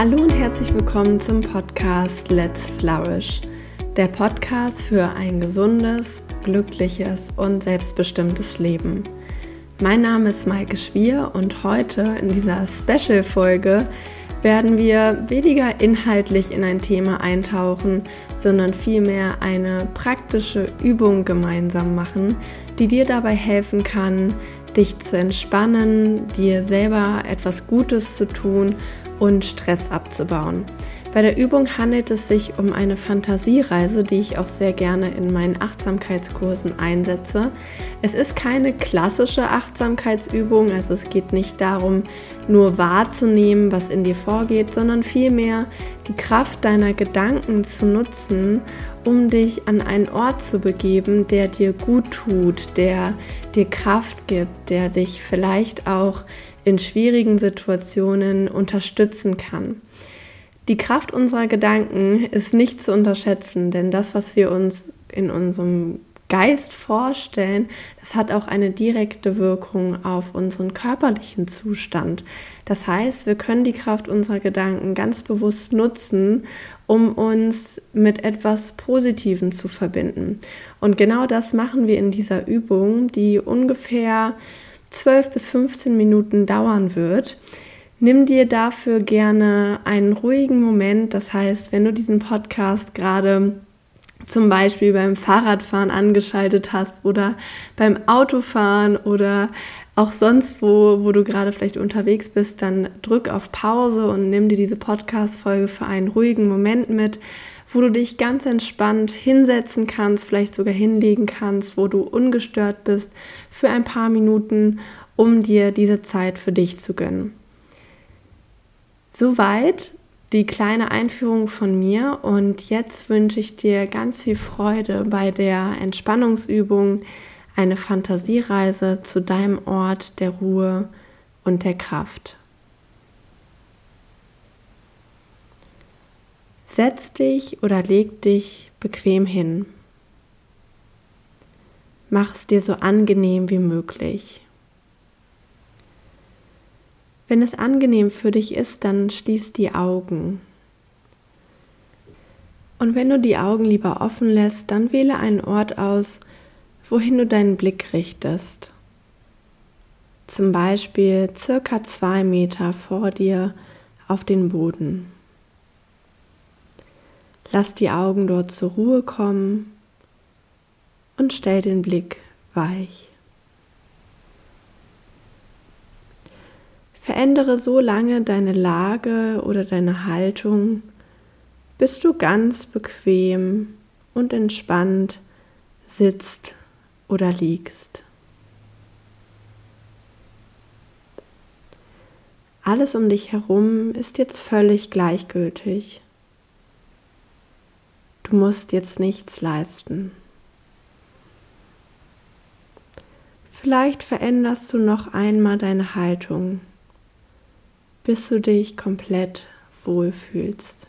Hallo und herzlich willkommen zum Podcast Let's Flourish, der Podcast für ein gesundes, glückliches und selbstbestimmtes Leben. Mein Name ist Maike Schwier und heute in dieser Special-Folge werden wir weniger inhaltlich in ein Thema eintauchen, sondern vielmehr eine praktische Übung gemeinsam machen, die dir dabei helfen kann, dich zu entspannen, dir selber etwas Gutes zu tun und Stress abzubauen. Bei der Übung handelt es sich um eine Fantasiereise, die ich auch sehr gerne in meinen Achtsamkeitskursen einsetze. Es ist keine klassische Achtsamkeitsübung, also es geht nicht darum, nur wahrzunehmen, was in dir vorgeht, sondern vielmehr die Kraft deiner Gedanken zu nutzen, um dich an einen Ort zu begeben, der dir gut tut, der dir Kraft gibt, der dich vielleicht auch in schwierigen Situationen unterstützen kann. Die Kraft unserer Gedanken ist nicht zu unterschätzen, denn das, was wir uns in unserem Geist vorstellen, das hat auch eine direkte Wirkung auf unseren körperlichen Zustand. Das heißt, wir können die Kraft unserer Gedanken ganz bewusst nutzen, um uns mit etwas Positivem zu verbinden. Und genau das machen wir in dieser Übung, die ungefähr 12 bis 15 Minuten dauern wird. Nimm dir dafür gerne einen ruhigen Moment. Das heißt, wenn du diesen Podcast gerade zum Beispiel beim Fahrradfahren angeschaltet hast oder beim Autofahren oder auch sonst wo, wo du gerade vielleicht unterwegs bist, dann drück auf Pause und nimm dir diese Podcast-Folge für einen ruhigen Moment mit, wo du dich ganz entspannt hinsetzen kannst, vielleicht sogar hinlegen kannst, wo du ungestört bist für ein paar Minuten, um dir diese Zeit für dich zu gönnen. Soweit die kleine Einführung von mir und jetzt wünsche ich dir ganz viel Freude bei der Entspannungsübung, eine Fantasiereise zu deinem Ort der Ruhe und der Kraft. Setz dich oder leg dich bequem hin. Mach es dir so angenehm wie möglich. Wenn es angenehm für dich ist, dann schließ die Augen. Und wenn du die Augen lieber offen lässt, dann wähle einen Ort aus, wohin du deinen Blick richtest. Zum Beispiel circa zwei Meter vor dir auf den Boden. Lass die Augen dort zur Ruhe kommen und stell den Blick weich. Verändere so lange deine Lage oder deine Haltung, bis du ganz bequem und entspannt sitzt oder liegst. Alles um dich herum ist jetzt völlig gleichgültig. Du musst jetzt nichts leisten. Vielleicht veränderst du noch einmal deine Haltung bis du dich komplett wohlfühlst.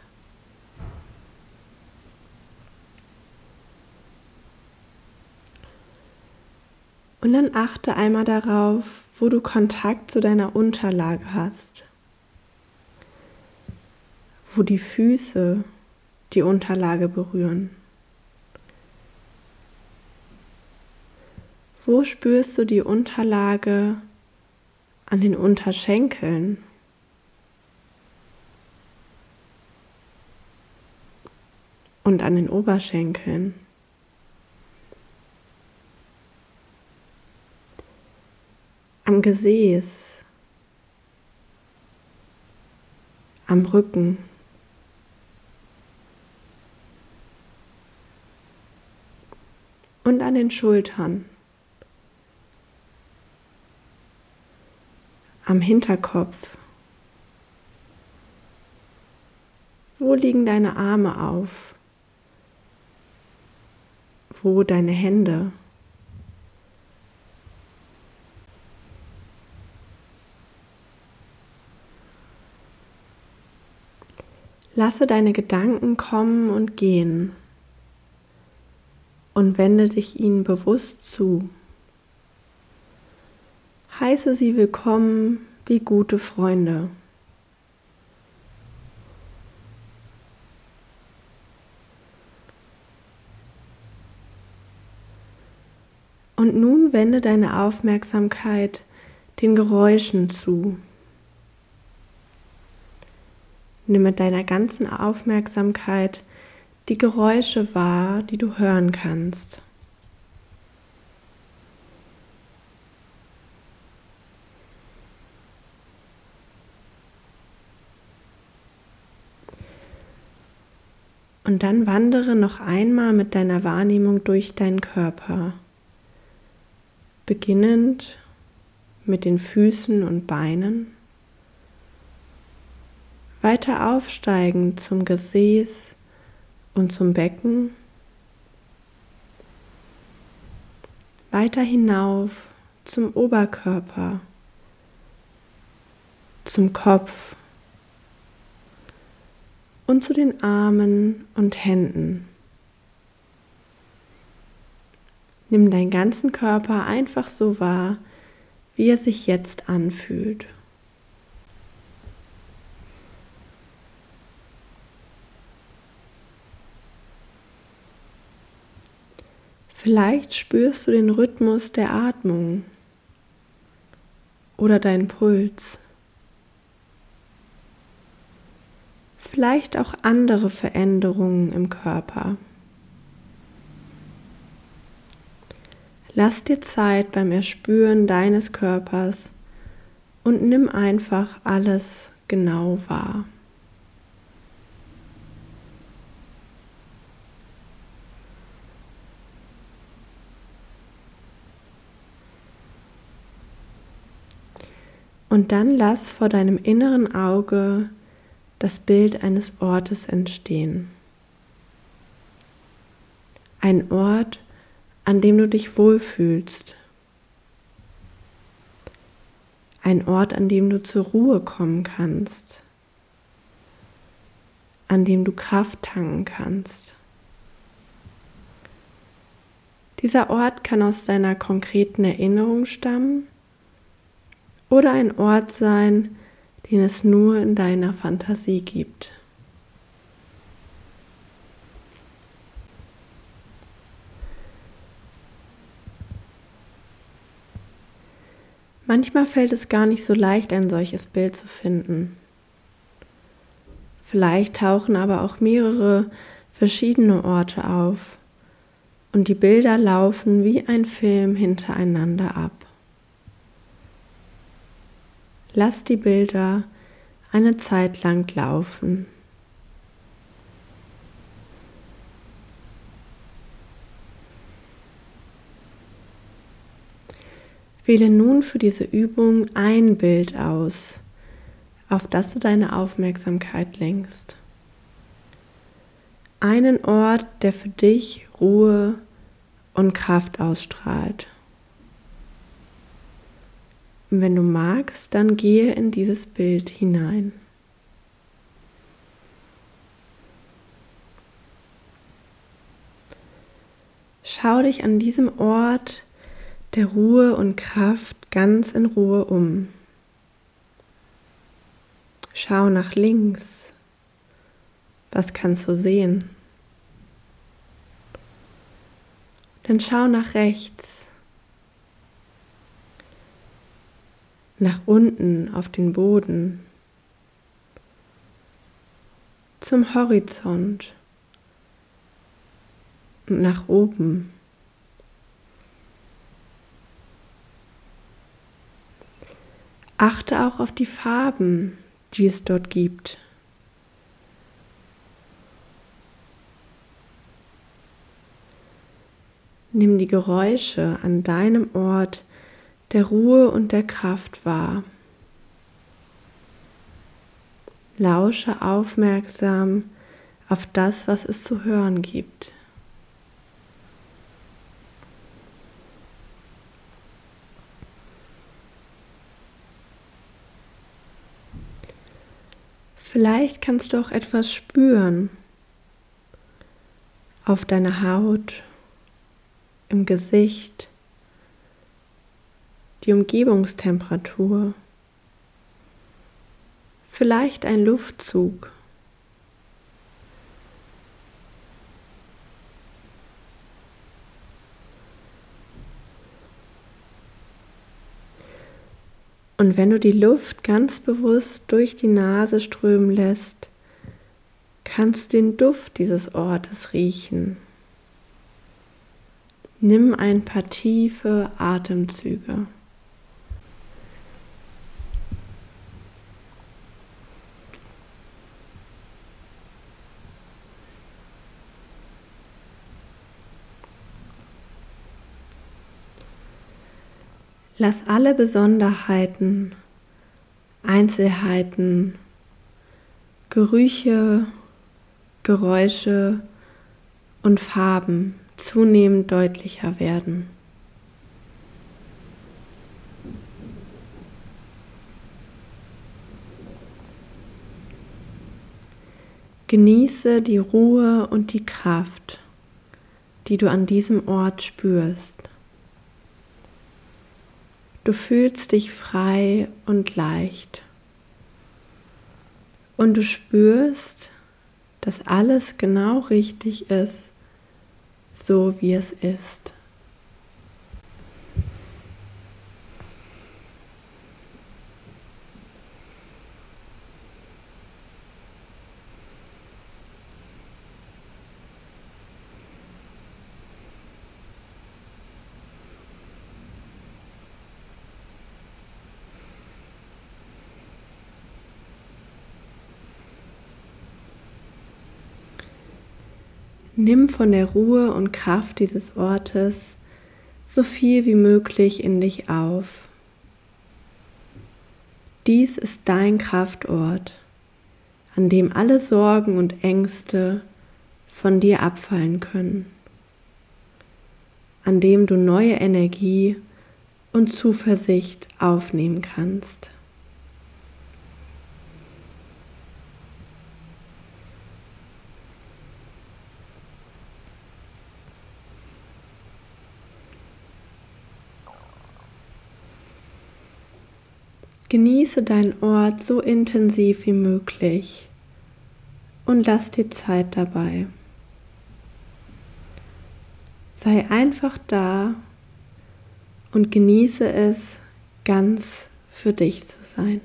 Und dann achte einmal darauf, wo du Kontakt zu deiner Unterlage hast, wo die Füße die Unterlage berühren. Wo spürst du die Unterlage an den Unterschenkeln? und an den Oberschenkeln. Am Gesäß, am Rücken. Und an den Schultern, am Hinterkopf. Wo liegen deine Arme auf? Wo deine Hände? Lasse deine Gedanken kommen und gehen und wende dich ihnen bewusst zu. Heiße sie willkommen wie gute Freunde. Und nun wende deine Aufmerksamkeit den Geräuschen zu. Nimm mit deiner ganzen Aufmerksamkeit die Geräusche wahr, die du hören kannst. Und dann wandere noch einmal mit deiner Wahrnehmung durch deinen Körper, beginnend mit den Füßen und Beinen, weiter aufsteigend zum Gesäß und zum Becken, weiter hinauf zum Oberkörper, zum Kopf und zu den Armen und Händen. Nimm deinen ganzen Körper einfach so wahr, wie er sich jetzt anfühlt. Vielleicht spürst du den Rhythmus der Atmung oder deinen Puls. vielleicht auch andere Veränderungen im Körper. Lass dir Zeit beim Erspüren deines Körpers und nimm einfach alles genau wahr. Und dann lass vor deinem inneren Auge das Bild eines Ortes entstehen. Ein Ort, an dem du dich wohlfühlst. Ein Ort, an dem du zur Ruhe kommen kannst. An dem du Kraft tanken kannst. Dieser Ort kann aus deiner konkreten Erinnerung stammen oder ein Ort sein, den es nur in deiner Fantasie gibt. Manchmal fällt es gar nicht so leicht, ein solches Bild zu finden. Vielleicht tauchen aber auch mehrere verschiedene Orte auf und die Bilder laufen wie ein Film hintereinander ab. Lass die Bilder eine Zeit lang laufen. Wähle nun für diese Übung ein Bild aus, auf das du deine Aufmerksamkeit lenkst. Einen Ort, der für dich Ruhe und Kraft ausstrahlt. Und wenn du magst, dann gehe in dieses Bild hinein. Schau dich an diesem Ort der Ruhe und Kraft ganz in Ruhe um. Schau nach links. Was kannst du sehen? Dann schau nach rechts. Nach unten auf den Boden, zum Horizont und nach oben. Achte auch auf die Farben, die es dort gibt. Nimm die Geräusche an deinem Ort der Ruhe und der Kraft wahr. Lausche aufmerksam auf das, was es zu hören gibt. Vielleicht kannst du auch etwas spüren auf deiner Haut, im Gesicht, die Umgebungstemperatur, vielleicht ein Luftzug. Und wenn du die Luft ganz bewusst durch die Nase strömen lässt, kannst du den Duft dieses Ortes riechen. Nimm ein paar tiefe Atemzüge. Lass alle Besonderheiten, Einzelheiten, Gerüche, Geräusche und Farben zunehmend deutlicher werden. Genieße die Ruhe und die Kraft, die du an diesem Ort spürst. Du fühlst dich frei und leicht. Und du spürst, dass alles genau richtig ist, so wie es ist. Nimm von der Ruhe und Kraft dieses Ortes so viel wie möglich in dich auf. Dies ist dein Kraftort, an dem alle Sorgen und Ängste von dir abfallen können, an dem du neue Energie und Zuversicht aufnehmen kannst. Genieße deinen Ort so intensiv wie möglich und lass dir Zeit dabei. Sei einfach da und genieße es, ganz für dich zu sein.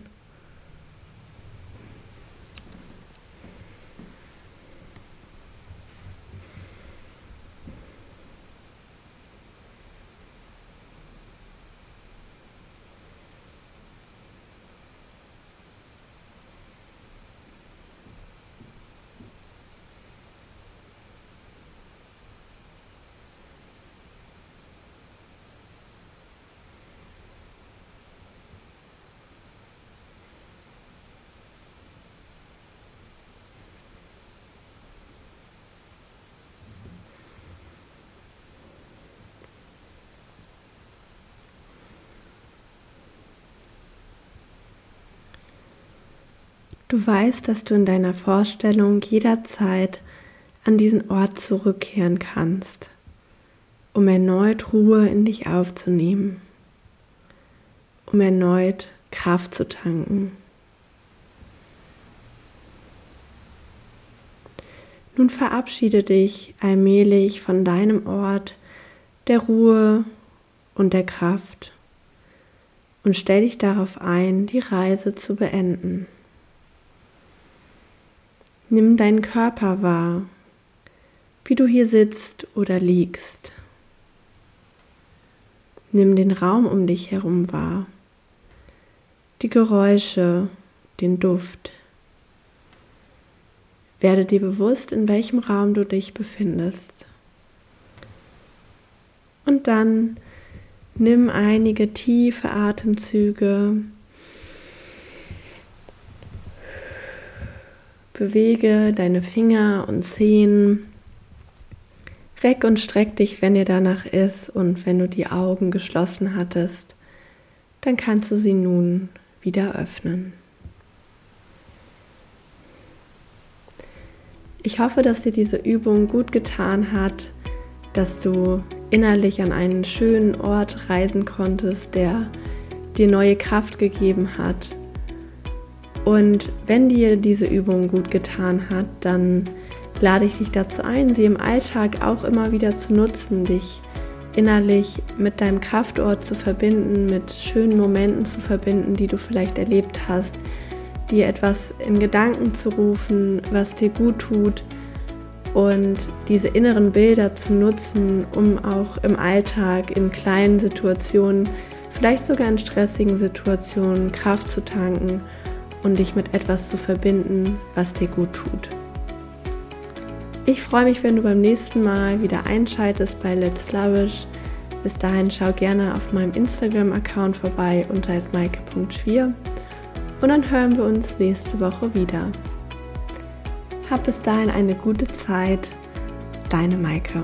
Du weißt, dass du in deiner Vorstellung jederzeit an diesen Ort zurückkehren kannst, um erneut Ruhe in dich aufzunehmen, um erneut Kraft zu tanken. Nun verabschiede dich allmählich von deinem Ort der Ruhe und der Kraft und stell dich darauf ein, die Reise zu beenden. Nimm deinen Körper wahr, wie du hier sitzt oder liegst. Nimm den Raum um dich herum wahr, die Geräusche, den Duft. Werde dir bewusst, in welchem Raum du dich befindest. Und dann nimm einige tiefe Atemzüge Bewege deine Finger und Zehen. Reck und streck dich, wenn dir danach ist und wenn du die Augen geschlossen hattest, dann kannst du sie nun wieder öffnen. Ich hoffe, dass dir diese Übung gut getan hat, dass du innerlich an einen schönen Ort reisen konntest, der dir neue Kraft gegeben hat und wenn dir diese Übung gut getan hat, dann lade ich dich dazu ein, sie im Alltag auch immer wieder zu nutzen, dich innerlich mit deinem Kraftort zu verbinden, mit schönen Momenten zu verbinden, die du vielleicht erlebt hast, dir etwas in Gedanken zu rufen, was dir gut tut und diese inneren Bilder zu nutzen, um auch im Alltag in kleinen Situationen, vielleicht sogar in stressigen Situationen Kraft zu tanken und dich mit etwas zu verbinden, was dir gut tut. Ich freue mich, wenn du beim nächsten Mal wieder einschaltest bei Let's Flourish. Bis dahin schau gerne auf meinem Instagram-Account vorbei unter maike.schwier und dann hören wir uns nächste Woche wieder. Hab bis dahin eine gute Zeit. Deine Maike.